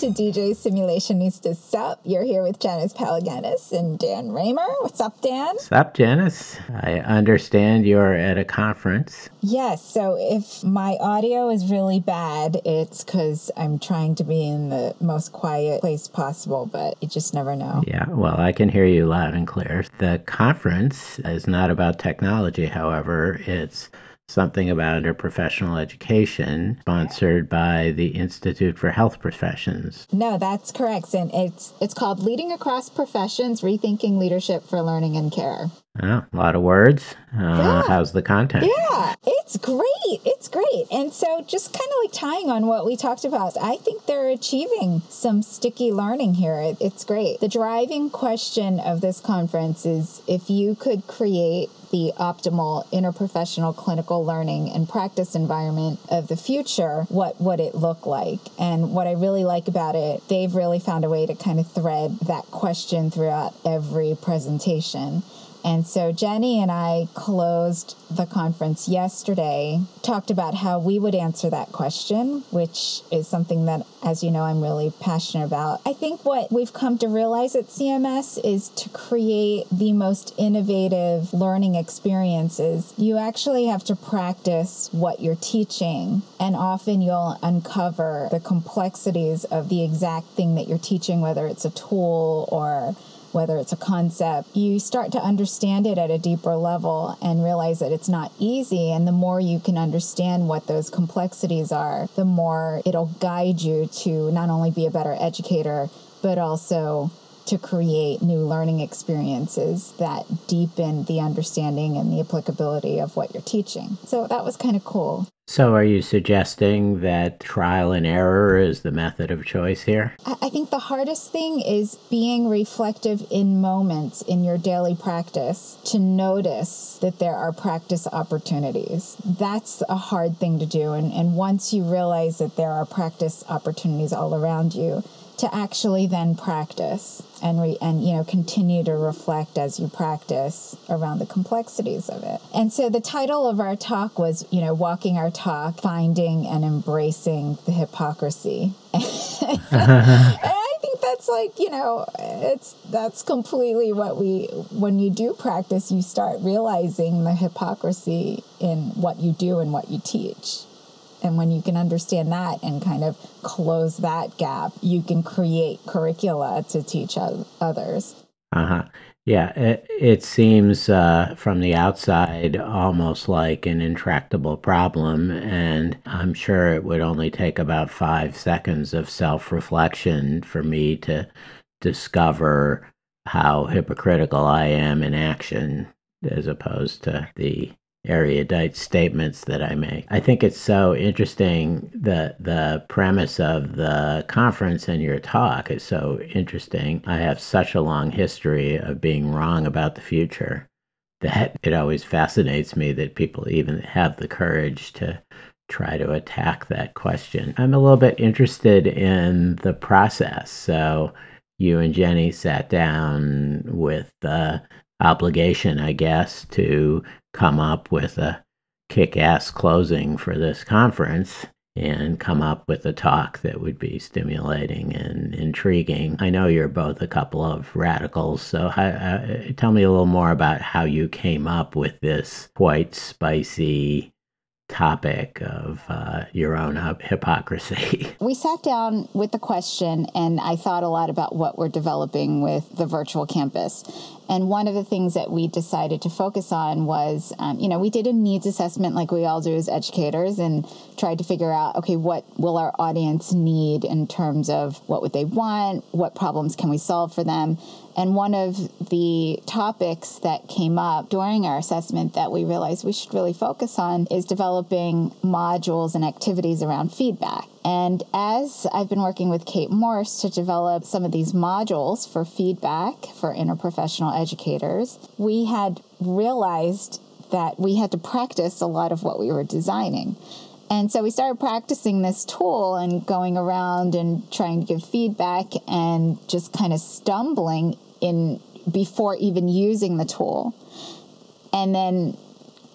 To DJ Simulationista Sup. You're here with Janice Palaganas and Dan Raemer. What's up, Dan? What's up, Janice? I understand you're at a conference. Yes, so if my audio is really bad, it's because I'm trying to be in the most quiet place possible, but you just never know. Yeah, well, I can hear you loud and clear. The conference is not about technology, however, it's something about interprofessional education sponsored by the Institute for Health Professions. No, that's correct. And it's it's called Leading Across Professions: Rethinking Leadership for Learning and Care. Oh, a lot of words. Uh, Yeah. How's the content? Yeah, it's great. It's great. And so, just kind of like tying on what we talked about, I think they're achieving some sticky learning here. It- It's great. The driving question of this conference is if you could create the optimal interprofessional clinical learning and practice environment of the future, what would it look like? And what I really like about it, they've really found a way to kind of thread that question throughout every presentation. And so Jenny and I closed the conference yesterday, talked about how we would answer that question, which is something that, as you know, I'm really passionate about. I think what we've come to realize at CMS is to create the most innovative learning experiences, you actually have to practice what you're teaching. And often you'll uncover the complexities of the exact thing that you're teaching, whether it's a tool or whether it's a concept, you start to understand it at a deeper level and realize that it's not easy. And the more you can understand what those complexities are, the more it'll guide you to not only be a better educator, but also to create new learning experiences that deepen the understanding and the applicability of what you're teaching. So that was kind of cool. So, are you suggesting that trial and error is the method of choice here? I think the hardest thing is being reflective in moments in your daily practice to notice that there are practice opportunities. That's a hard thing to do. And, and once you realize that there are practice opportunities all around you, to actually then practice and re, and you know continue to reflect as you practice around the complexities of it. And so the title of our talk was, you know, walking our talk, finding and embracing the hypocrisy. I think that's like, you know, it's that's completely what we when you do practice, you start realizing the hypocrisy in what you do and what you teach. And when you can understand that and kind of close that gap, you can create curricula to teach oth- others. Uh huh. Yeah, it, it seems uh, from the outside almost like an intractable problem, and I'm sure it would only take about five seconds of self reflection for me to discover how hypocritical I am in action as opposed to the erudite statements that I make. I think it's so interesting that the premise of the conference and your talk is so interesting. I have such a long history of being wrong about the future that it always fascinates me that people even have the courage to try to attack that question. I'm a little bit interested in the process. So you and Jenny sat down with the obligation, I guess, to come up with a kick ass closing for this conference and come up with a talk that would be stimulating and intriguing. I know you're both a couple of radicals, so tell me a little more about how you came up with this quite spicy topic of uh, your own hypocrisy. We sat down with the question, and I thought a lot about what we're developing with the virtual campus. And one of the things that we decided to focus on was, um, you know, we did a needs assessment like we all do as educators and tried to figure out, okay, what will our audience need in terms of what would they want? What problems can we solve for them? And one of the topics that came up during our assessment that we realized we should really focus on is developing modules and activities around feedback. And as I've been working with Kate Morse to develop some of these modules for feedback for interprofessional educators, we had realized that we had to practice a lot of what we were designing. And so we started practicing this tool and going around and trying to give feedback and just kind of stumbling in before even using the tool. And then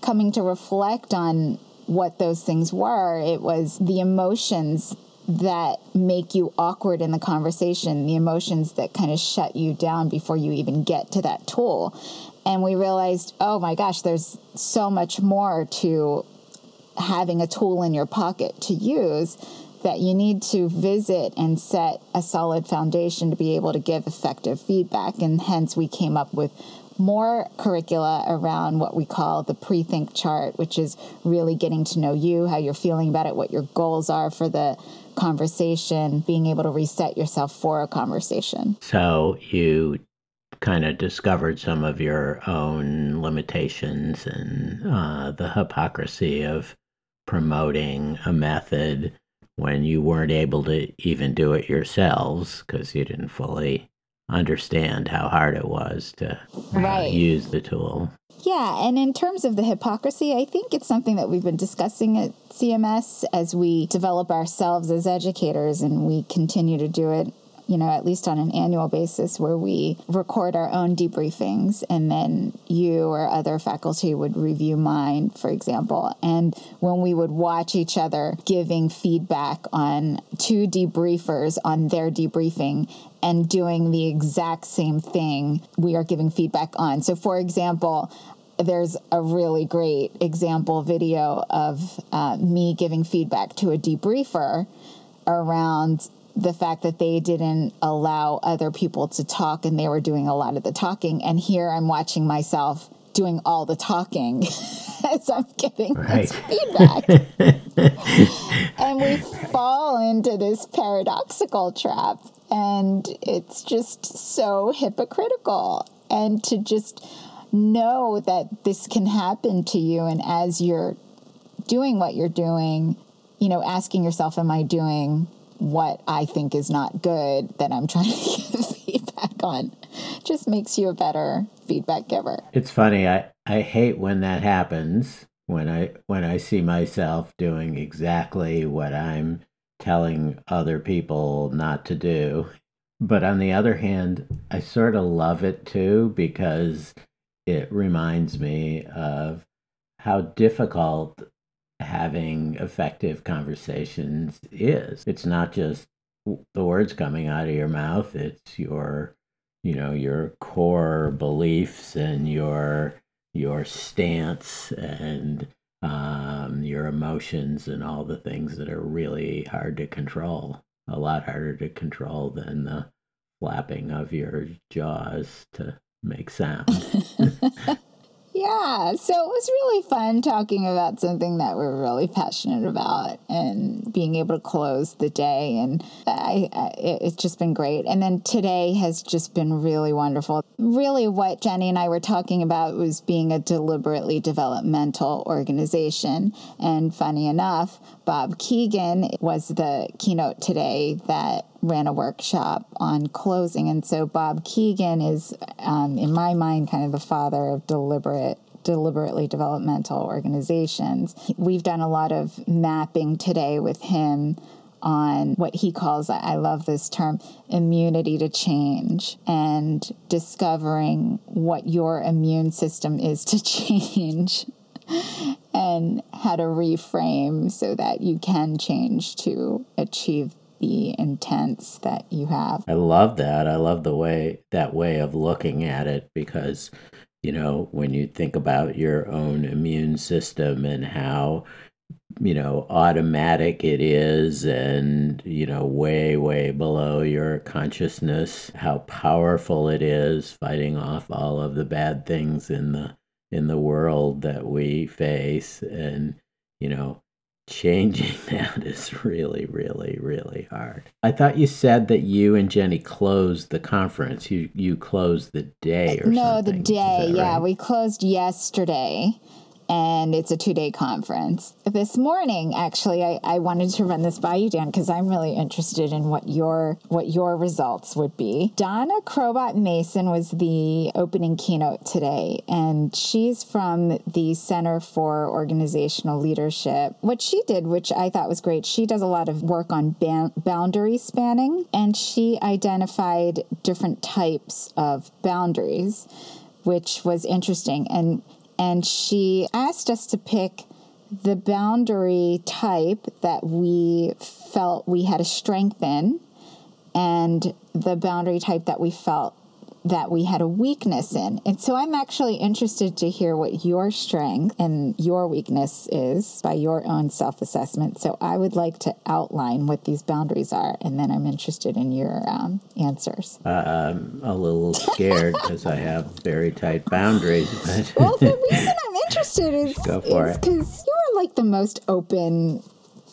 coming to reflect on what those things were, it was the emotions that make you awkward in the conversation, the emotions that kind of shut you down before you even get to that tool. And we realized, oh my gosh, there's so much more to having a tool in your pocket to use that you need to visit and set a solid foundation to be able to give effective feedback. And hence, we came up with more curricula around what we call the prethink chart, which is really getting to know you, how you're feeling about it, what your goals are for the conversation, being able to reset yourself for a conversation. So, you kind of discovered some of your own limitations and uh, the hypocrisy of promoting a method when you weren't able to even do it yourselves because you didn't fully understand how hard it was to uh, use the tool. Yeah, and in terms of the hypocrisy, I think it's something that we've been discussing at CMS as we develop ourselves as educators and we continue to do it you know, at least on an annual basis, where we record our own debriefings and then you or other faculty would review mine, for example. And when we would watch each other giving feedback on two debriefers on their debriefing and doing the exact same thing we are giving feedback on. So, for example, there's a really great example video of uh, me giving feedback to a debriefer around the fact that they didn't allow other people to talk and they were doing a lot of the talking. And here I'm watching myself doing all the talking as I'm giving right. this feedback. and we fall into this paradoxical trap. And it's just so hypocritical. And to just know that this can happen to you, and as you're doing what you're doing, you know, asking yourself, Am I doing what I think is not good that I'm trying to give feedback on. Just makes you a better feedback giver. It's funny. I, I hate when that happens when I when I see myself doing exactly what I'm telling other people not to do. But on the other hand, I sort of love it too because it reminds me of how difficult having effective conversations is. It's not just the words coming out of your mouth, it's your you know your core beliefs and your your stance and um, your emotions and all the things that are really hard to control a lot harder to control than the flapping of your jaws to make sound Yeah, so it was really fun talking about something that we're really passionate about and being able to close the day. And I, I, it's just been great. And then today has just been really wonderful. Really, what Jenny and I were talking about was being a deliberately developmental organization. And funny enough, Bob Kegan was the keynote today that ran a workshop on closing. And so Bob Kegan is, um, in my mind, kind of the father of deliberate deliberately developmental organizations. We've done a lot of mapping today with him on what he calls, I love this term, immunity to change and discovering what your immune system is to change and how to reframe so that you can change to achieve the intents that you have. I love that. I love the way that way of looking at it because you know, when you think about your own immune system and how you know automatic it is and you know way way below your consciousness how powerful it is fighting off all of the bad things in the in the world that we face and you know changing that is really really really hard i thought you said that you and jenny closed the conference you you closed the day or something. no something. the day yeah right? we closed yesterday and it's a two day conference. This morning, actually, I, I wanted to run this by you, Dan, because I'm really interested in what your what your results would be. Donna Chrobot Mason was the opening keynote today, and she's from the Center for Organizational Leadership. What she did, which I thought was great, she does a lot of work on boundary spanning, and she identified different types of boundaries which was interesting. And and she asked us to pick the boundary type that we felt we had a strength in and the boundary type that we felt that we had a weakness in. And so I'm actually interested to hear what your strength and your weakness is by your own self assessment. So I would like to outline what these boundaries are, and then I'm interested in your um, answers. Uh, I'm a little scared because I have very tight boundaries. But well, the reason I'm interested is because you are like the most open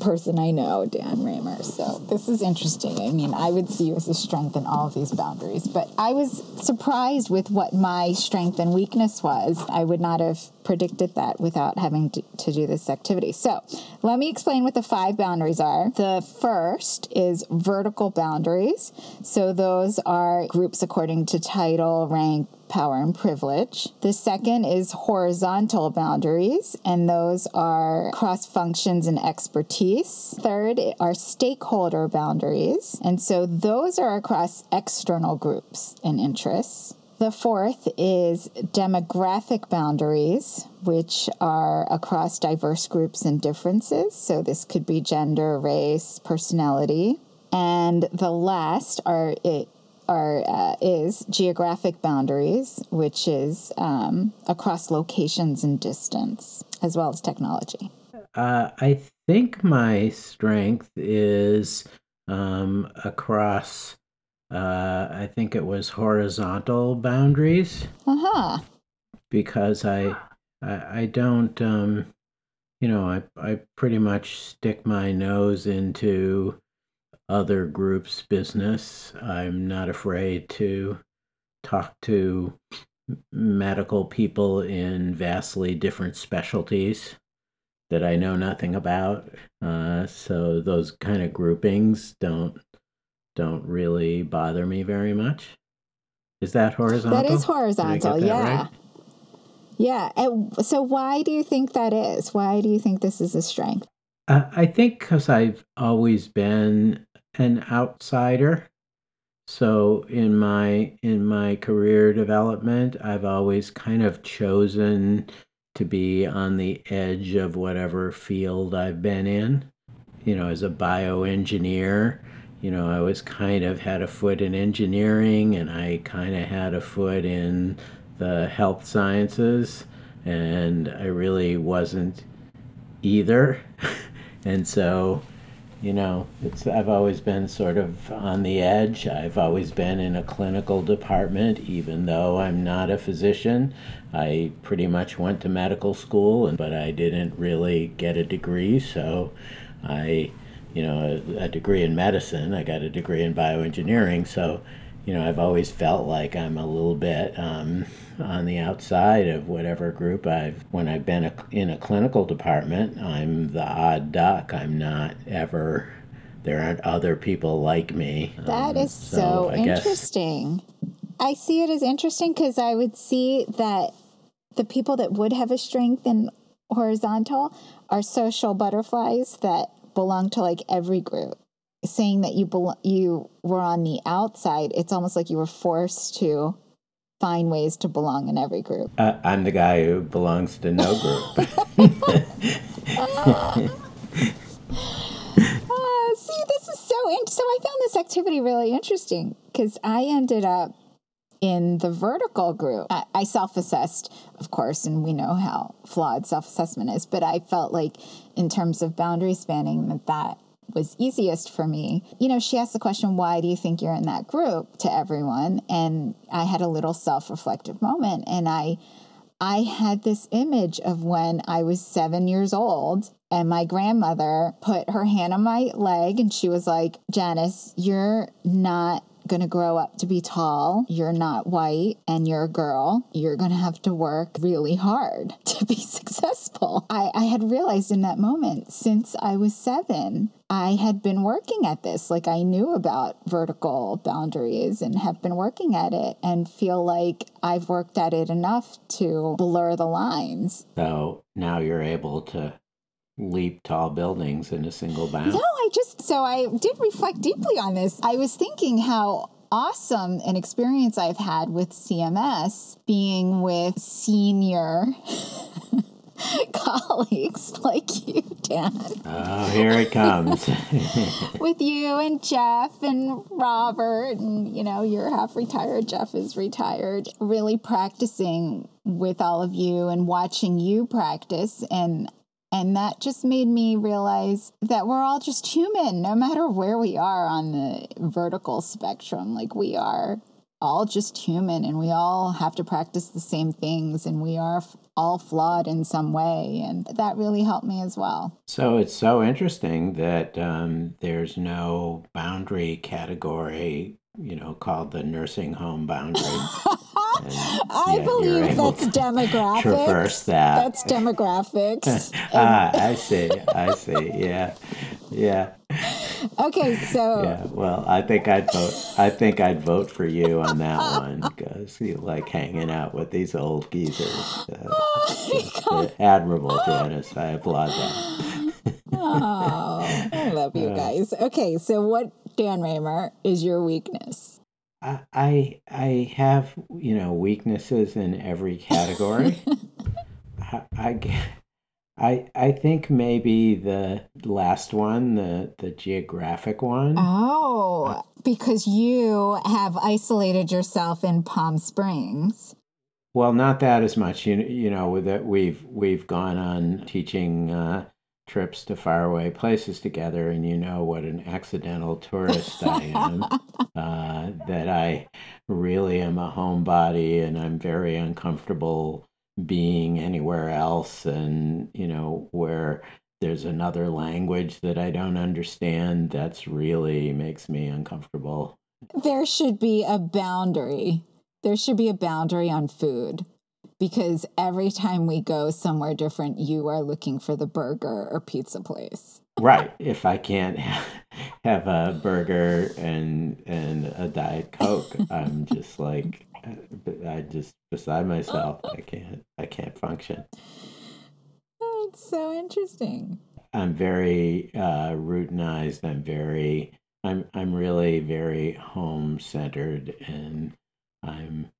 person I know, Dan Raemer. So this is interesting. I mean, I would see you as a strength in all of these boundaries, but I was surprised with what my strength and weakness was. I would not have predicted that without having to, to, do this activity. So let me explain what the five boundaries are. The first is vertical boundaries. So those are groups according to title, rank, power, and privilege. The second is horizontal boundaries, and those are cross functions and expertise. Third are stakeholder boundaries, and so those are across external groups and interests. The fourth is demographic boundaries, which are across diverse groups and differences. So this could be gender, race, personality. And the last are it are uh, is geographic boundaries, which is um, across locations and distance, as well as technology. Uh, I think my strength is um, across uh, I think it was horizontal boundaries. Uh huh. Because I, I, I don't, um, you know, I, I pretty much stick my nose into other groups' business. I'm not afraid to talk to medical people in vastly different specialties that I know nothing about. Uh, so those kind of groupings don't don't really bother me very much. Is that horizontal? That is horizontal, that yeah. Right? Yeah. And so, why do you think that is? Why do you think this is a strength? Uh, I think because I've always been an outsider. So in my in my career development, I've always kind of chosen to be on the edge of whatever field I've been in. You know, as a bioengineer, you know, I was kind of had a foot in engineering and I kind of had a foot in the health sciences, and I really wasn't either. and so, you know, it's I've always been sort of on the edge. I've always been in a clinical department, even though I'm not a physician. I pretty much went to medical school, but I didn't really get a degree, so I you know, a, a, degree in medicine. I got a degree in bioengineering. So, you know, I've always felt like I'm a little bit um, on the outside of whatever group I've. When I've been a, in a clinical department, I'm the odd duck. I'm not ever. There aren't other people like me. That um, is so, so interesting. Guess, I see it as interesting because I would see that the people that would have a strength in horizontal are social butterflies that belong to like every group. Saying that you belo- you were on the outside, it's almost like you were forced to find ways to belong in every group. Uh, I'm the guy who belongs to no group. uh, see, this is so. In- so I found this activity really interesting because I ended up in the vertical group. I, I self assessed, of course, and we know how flawed self assessment is, but I felt like in terms of boundary spanning, that that was easiest for me. You know, she asked the question, Why do you think you're in that group to everyone? And I had a little self reflective moment and I I had this image of when I was seven years old and my grandmother put her hand on my leg and she was like, Janice, you're not going to grow up to be tall. You're not white and you're a girl. You're going to have to work really hard to be successful. I, I had realized in that moment, since I was seven, I had been working at this. Like I knew about vertical boundaries and have been working at it and feel like I've worked at it enough to blur the lines. So now you're able to leap tall buildings in a single bound. No, I just, so I did reflect deeply on this. I was thinking how awesome an experience I've had with CMS being with senior colleagues like you, Dan. Oh, here it comes. with you and Jeff and Robert, and you know, you're half retired, Jeff is retired. Really practicing with all of you and watching you practice. And and that just made me realize that we're all just human, no matter where we are on the vertical spectrum. Like we are all just human and we all have to practice the same things and we are all flawed in some way. And that really helped me as well. So it's so interesting that um, there's no boundary category, you know, called the nursing home boundary. I believe that's demographics. Traverse that. That's demographics. ah, I see. I see. Yeah, yeah. Okay, so yeah. Well, I think I'd vote. I think I'd vote for you on that one because you like hanging out with these old geezers. Uh, oh admirable, Janice. I applaud that. oh, I love you guys. Okay, so what, Dan Raemer, is your weakness? I I have you know weaknesses in every category. I, I I I think maybe the last one, the the geographic one. Oh, because you have isolated yourself in Palm Springs. Well, not that as much. You you know that we've we've gone on teaching uh, trips to faraway places together, and you know what an accidental tourist I am. uh, that I really am a homebody, and I'm very uncomfortable being anywhere else, and you know where there's another language that I don't understand. That's really makes me uncomfortable. There should be a boundary. There should be a boundary on food because every time we go somewhere different, you are looking for the burger or pizza place. Right. If I can't have a burger and and a diet coke, I'm just like I just beside myself. I can't I can't function. Oh, it's so interesting. I'm very uh, routinized. I'm very I'm I'm really very home centered and I'm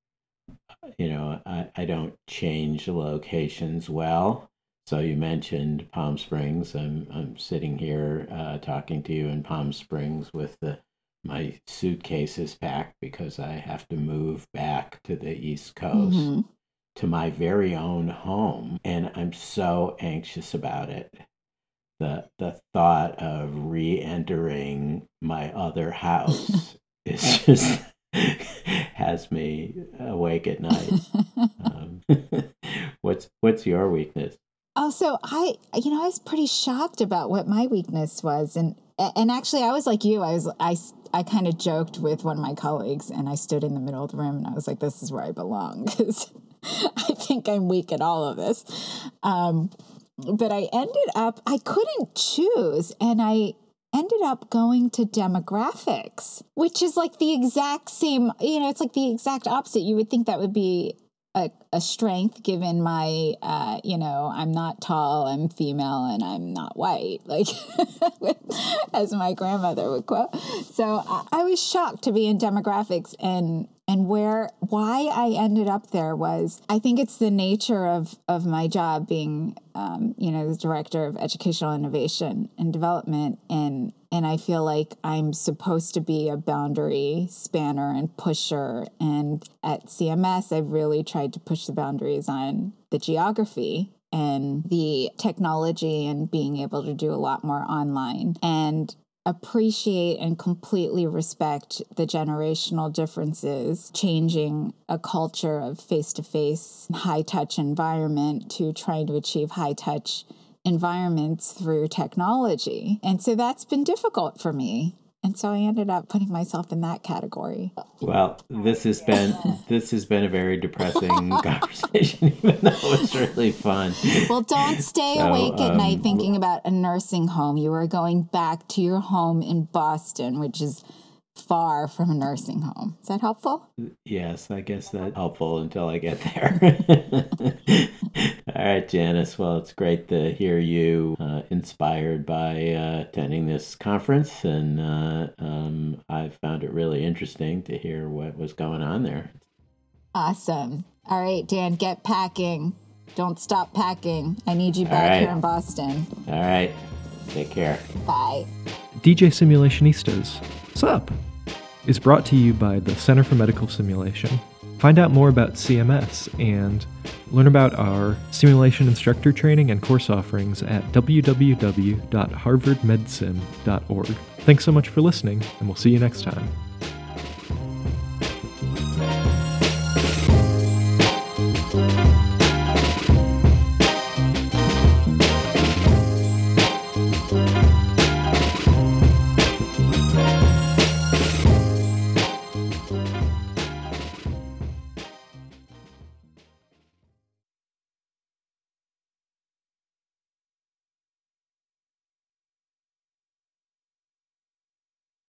you know, I, I don't change locations well. So you mentioned Palm Springs. I'm I'm sitting here uh, talking to you in Palm Springs with the my suitcases packed because I have to move back to the East Coast mm-hmm. to my very own home, and I'm so anxious about it. the The thought of re-entering my other house is just has me awake at night. um, what's what's your weakness? Oh, so I, you know, I was pretty shocked about what my weakness was, and and actually, I was like you. I was I I kind of joked with one of my colleagues, and I stood in the middle of the room, and I was like, "This is where I belong," because I think I'm weak at all of this. Um, but I ended up I couldn't choose, and I ended up going to demographics, which is like the exact same, you know, it's like the exact opposite. You would think that would be a, a strength given my, uh, you know, I'm not tall, I'm female, and I'm not white, like as my grandmother would quote. So I, I was shocked to be in demographics and And where why I ended up there was I think it's the nature of of my job being um, you know the director of educational innovation and development and and I feel like I'm supposed to be a boundary spanner and pusher. And at CMS, I've really tried to push the boundaries on the geography and the technology and being able to do a lot more online. And appreciate and completely respect the generational differences, changing a culture of face to face, high touch environment to trying to achieve high touch environments through technology. And so that's been difficult for me. And so I ended up putting myself in that category. Well, this has been this has been a very depressing conversation, even though it's really fun. Well, don't stay so, awake at um, night thinking about a nursing home. You are going back to your home in Boston, which is far from a nursing home. Is that helpful? Yes, I guess that's helpful until I get there. All right, Janice. Well, it's great to hear you uh, inspired by uh, attending this conference, and uh, um, I found it really interesting to hear what was going on there. Awesome. All right, Dan, get packing. Don't stop packing. I need you back right. here in Boston. All right. Take care. Bye. DJ Simulationistas. What's up? Is brought to you by the Center for Medical Simulation. Find out more about CMS and learn about our simulation instructor training and course offerings at www.harvardmedsim.org. Thanks so much for listening, and we'll see you next time.